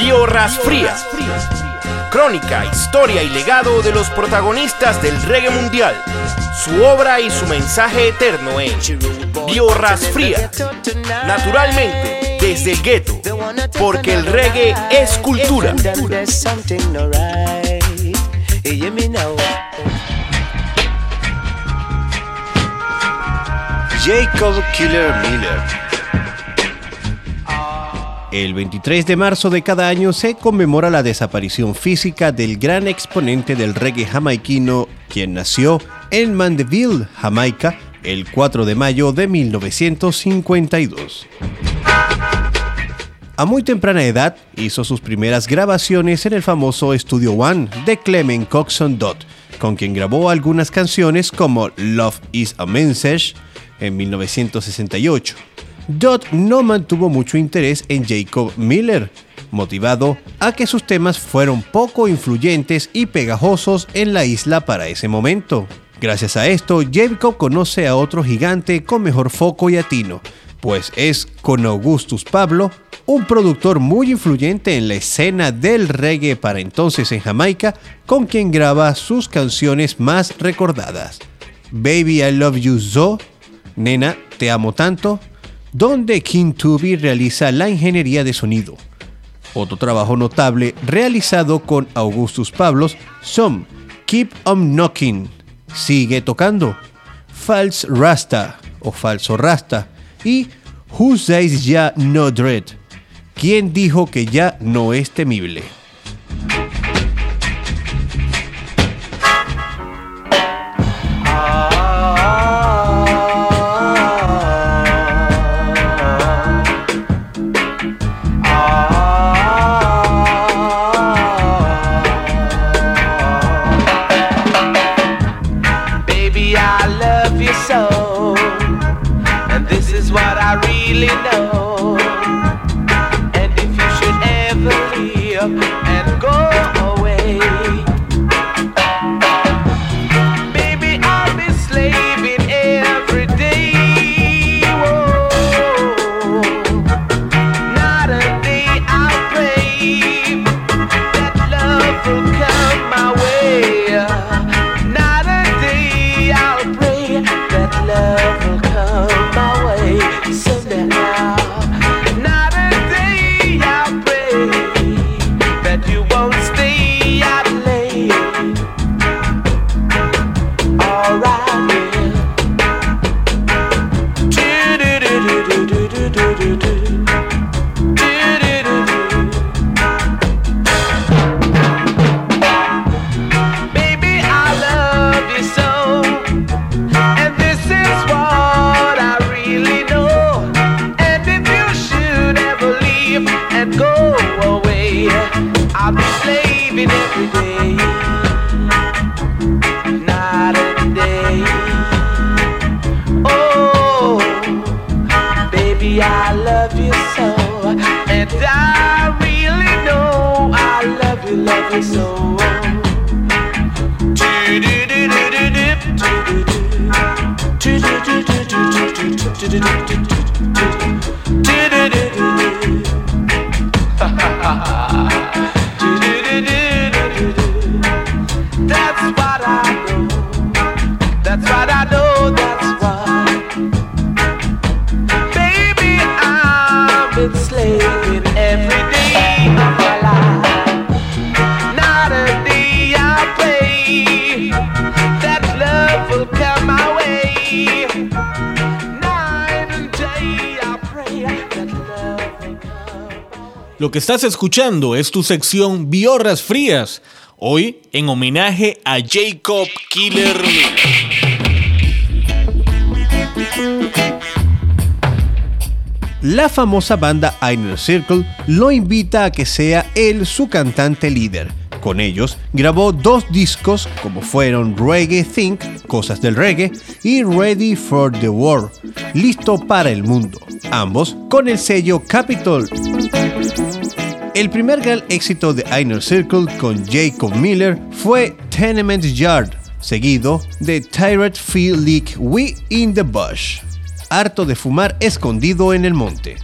Biorras Frías. Crónica, historia y legado de los protagonistas del reggae mundial. Su obra y su mensaje eterno en Biorras Frías. Naturalmente, desde el gueto. Porque el reggae es cultura. Jacob Killer Miller. El 23 de marzo de cada año se conmemora la desaparición física del gran exponente del reggae jamaiquino, quien nació en Mandeville, Jamaica, el 4 de mayo de 1952. A muy temprana edad hizo sus primeras grabaciones en el famoso Studio One de Clement Coxon Dodd, con quien grabó algunas canciones como Love is a Message, en 1968. Dodd no mantuvo mucho interés en Jacob Miller, motivado a que sus temas fueron poco influyentes y pegajosos en la isla para ese momento. Gracias a esto, Jacob conoce a otro gigante con mejor foco y atino, pues es con Augustus Pablo, un productor muy influyente en la escena del reggae para entonces en Jamaica, con quien graba sus canciones más recordadas. Baby I Love You So, Nena, Te Amo Tanto, donde King Tubi realiza la ingeniería de sonido. Otro trabajo notable realizado con Augustus Pablos son Keep On Knocking, Sigue Tocando, False Rasta o Falso Rasta y Who Says Ya No Dread, ¿Quién dijo que ya no es temible? Lo que estás escuchando es tu sección Biorras Frías, hoy en homenaje a Jacob Killer. La famosa banda Inner Circle lo invita a que sea él su cantante líder. Con ellos grabó dos discos como fueron Reggae Think, Cosas del Reggae, y Ready for the War, Listo para el Mundo, ambos con el sello Capitol. El primer gran éxito de Inner Circle con Jacob Miller fue Tenement Yard, seguido de Tyrant Feel Leak We in the Bush, harto de fumar escondido en el monte.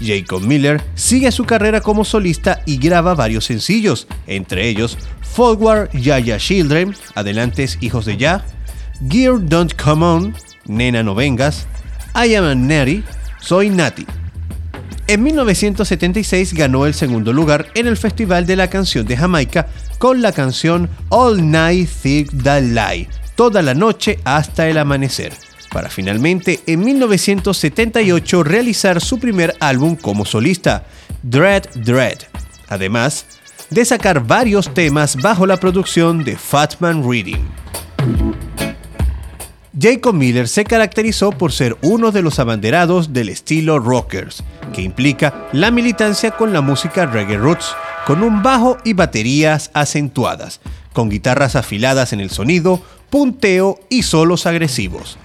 Jacob Miller sigue su carrera como solista y graba varios sencillos, entre ellos Forward Yaya Children, Adelantes Hijos de Ya, Gear Don't Come On, Nena No Vengas, I Am a Natty, Soy Nati. En 1976 ganó el segundo lugar en el Festival de la Canción de Jamaica con la canción All Night Thick the Lie, toda la noche hasta el amanecer, para finalmente en 1978 realizar su primer álbum como solista, Dread Dread, además de sacar varios temas bajo la producción de Fatman Reading. Jacob Miller se caracterizó por ser uno de los abanderados del estilo rockers, que implica la militancia con la música reggae roots, con un bajo y baterías acentuadas, con guitarras afiladas en el sonido, punteo y solos agresivos,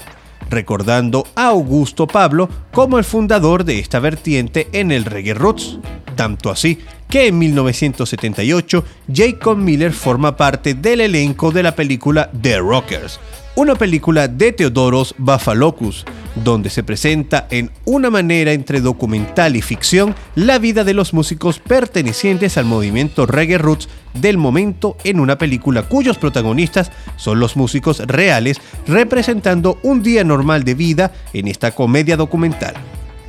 recordando a Augusto Pablo como el fundador de esta vertiente en el reggae roots, tanto así que en 1978 Jacob Miller forma parte del elenco de la película The Rockers, una película de Teodoros Bafalocus, donde se presenta en una manera entre documental y ficción la vida de los músicos pertenecientes al movimiento reggae roots del momento en una película cuyos protagonistas son los músicos reales representando un día normal de vida en esta comedia documental.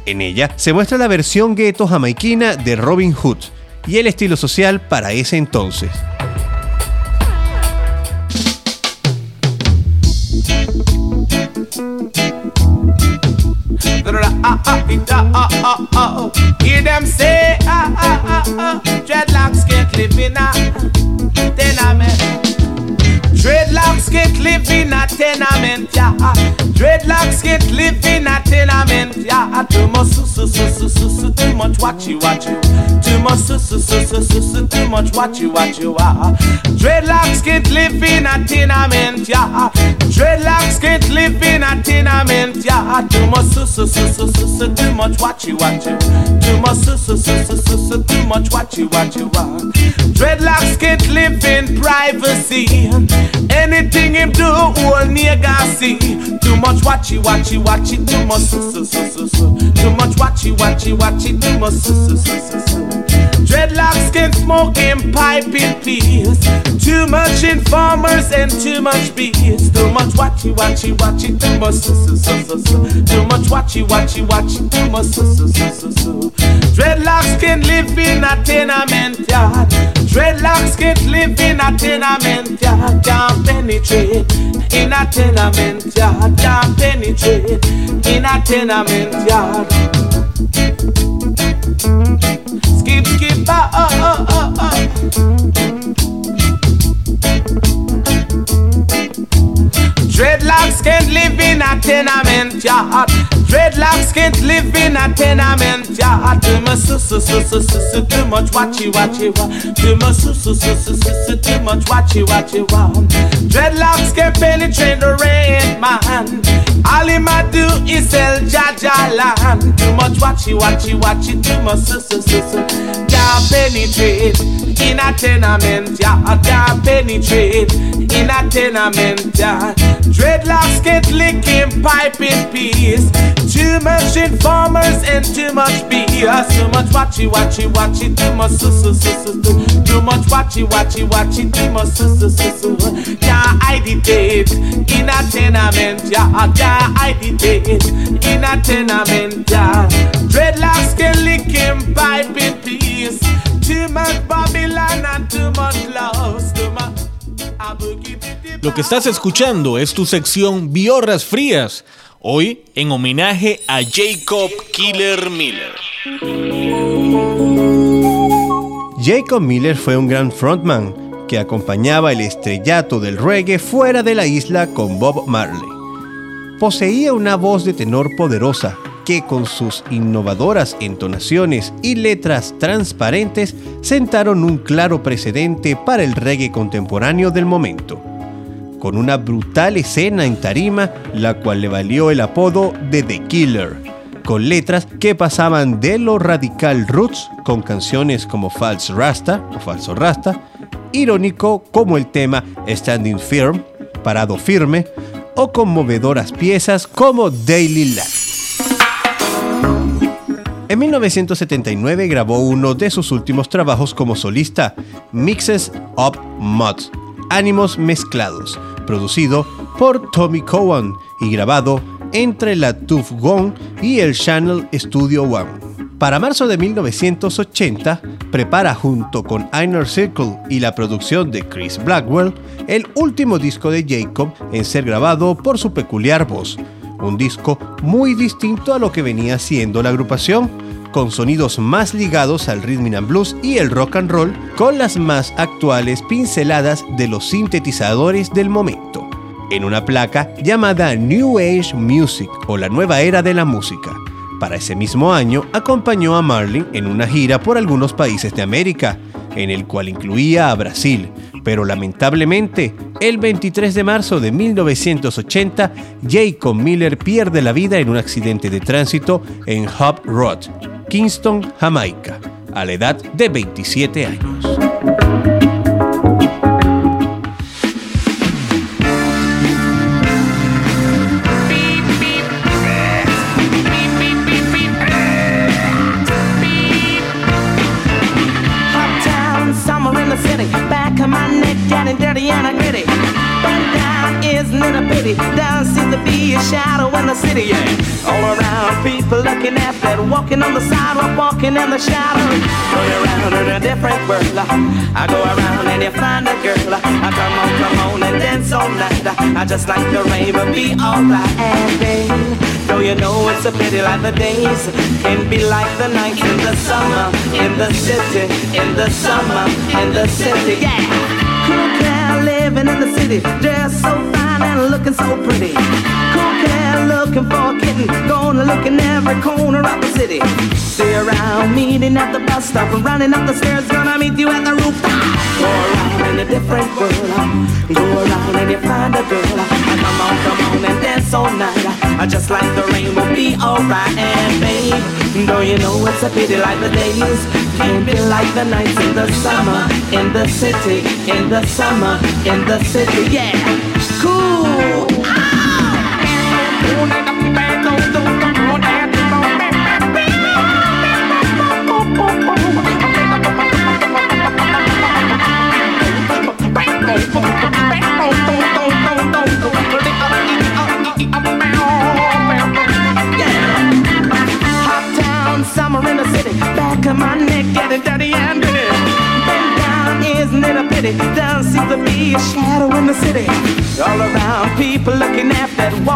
En ella se muestra la versión gueto jamaiquina de Robin Hood y el estilo social para ese entonces. Hear them say, ah, ah, ah, ah, dreadlocks can't live in a Can't live in a tenement, yeah. Dreadlocks can't live in a tenement, yeah. Too much su su su su su too much watchy watchy. Too much su su su su su su, too much watchy watchy. Ah. Dreadlocks can't live in a tenement, yeah. Dreadlocks can't live in a tenement, yeah. Too much su su su su su su, too much watchy watchy. Too much su su su su su su, too much watchy watchy. Dreadlocks can't live in privacy. Anything him do, whole nigga see. Too much watchy, watchy, watchy, too much so, so, so, so, so. Too much watchy, watchy, watchy, too much so, so, so, so, so. Dreadlocks can smoke and pipe in peace. Too much informers and too much bees. Too much watchy, watchy, watchy, too much so, so, so, so, so. Too much watchy, watchy, watchy, too much so, so, so, so, so. Dreadlocks can live in a tenement yard. Dreadlocks can't live in a tenement yard. Can't penetrate in a tenement yard. Can't penetrate in a tenement yard. Skip, skip. Dreadlocks can't live in a tenement yard. Dreadlocks can't live in a tenement yard. Too much su su su su su su too much watchy watchy wa. Too much su su su su su su too much watchy watchy wa. Dreadlocks can't penetrate the red man. All him a do is sell Jaja land. Too much watchy watchy watchy. Too much su su su su. Can't penetrate in a tenement yard. Can't penetrate in a tenement yard. Dreadlocks get licking pipe in peace. Too much informers and too much BS. Too much watchy watchy watchy. Too much su su su su. su. Too much watchy watchy watchy. Too much su su su su. In a tenement. Lo que estás escuchando es tu sección Biorras Frías, hoy en homenaje a Jacob Killer Miller. Jacob Miller fue un gran frontman que acompañaba el estrellato del reggae fuera de la isla con Bob Marley. Poseía una voz de tenor poderosa que con sus innovadoras entonaciones y letras transparentes sentaron un claro precedente para el reggae contemporáneo del momento con una brutal escena en tarima, la cual le valió el apodo de The Killer, con letras que pasaban de lo radical roots, con canciones como False Rasta o Falso Rasta, irónico como el tema Standing Firm, Parado Firme, o conmovedoras piezas como Daily Life. En 1979 grabó uno de sus últimos trabajos como solista, Mixes Up Mods, Ánimos Mezclados, producido por Tommy Cowan y grabado entre la Gong y el Channel Studio One. Para marzo de 1980, prepara junto con Inner Circle y la producción de Chris Blackwell el último disco de Jacob en ser grabado por su peculiar voz. Un disco muy distinto a lo que venía siendo la agrupación, con sonidos más ligados al rhythm and blues y el rock and roll, con las más actuales pinceladas de los sintetizadores del momento, en una placa llamada New Age Music o la nueva era de la música. Para ese mismo año acompañó a Marlin en una gira por algunos países de América, en el cual incluía a Brasil, pero lamentablemente, el 23 de marzo de 1980, Jacob Miller pierde la vida en un accidente de tránsito en Hub Road, Kingston, Jamaica, a la edad de 27 años. Down seems to be a shadow in the city, yeah. All around, people looking at that, walking on the sidewalk, walking in the shadow. Going around in a different world. I go around and you find a girl. I come on, come on and dance all night. I just like the rain, but be alright. And babe, though you know it's a pity like the days can be like the nights in the summer, in the city, in the summer, in the city, yeah. Cool cat living in the city, dressed so fine and looking so pretty. Cat looking for a kitten, gonna look in every corner of the city. Stay around, meeting at the bus stop, and running up the stairs, gonna meet you at the rooftop. Go around in a different world, go around and you find a girl. Come on, come on and dance all night. Just like the rain will be alright, and babe, though you know it's a pity like the days can't be like the nights in the summer, in the city, in the summer, in the city, yeah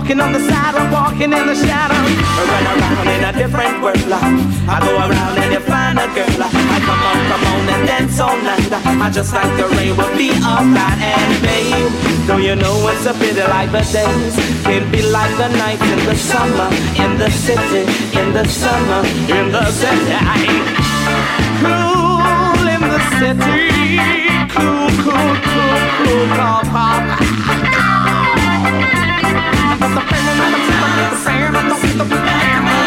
walking on the sidewalk, walking in the shadow. Run around in a different world. I go around and you find a girl. I come on, come on and dance all night. I just like the rain will be alright. And babe, don't you know it's a pity like the days can't be like the nights in the summer, in the city, in the summer, in the city. Cool in the city, cool, cool, cool, cool, I'm feeling the the feeling, the the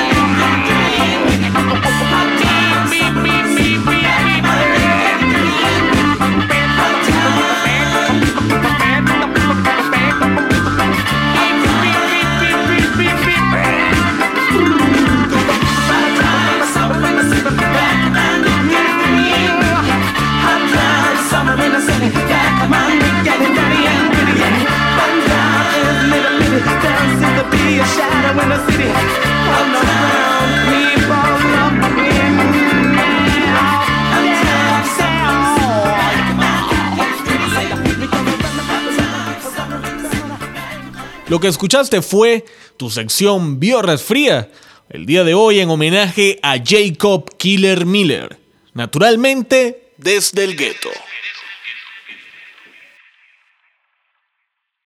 Lo que escuchaste fue tu sección Biorras Fría, el día de hoy en homenaje a Jacob Killer Miller, naturalmente desde el gueto.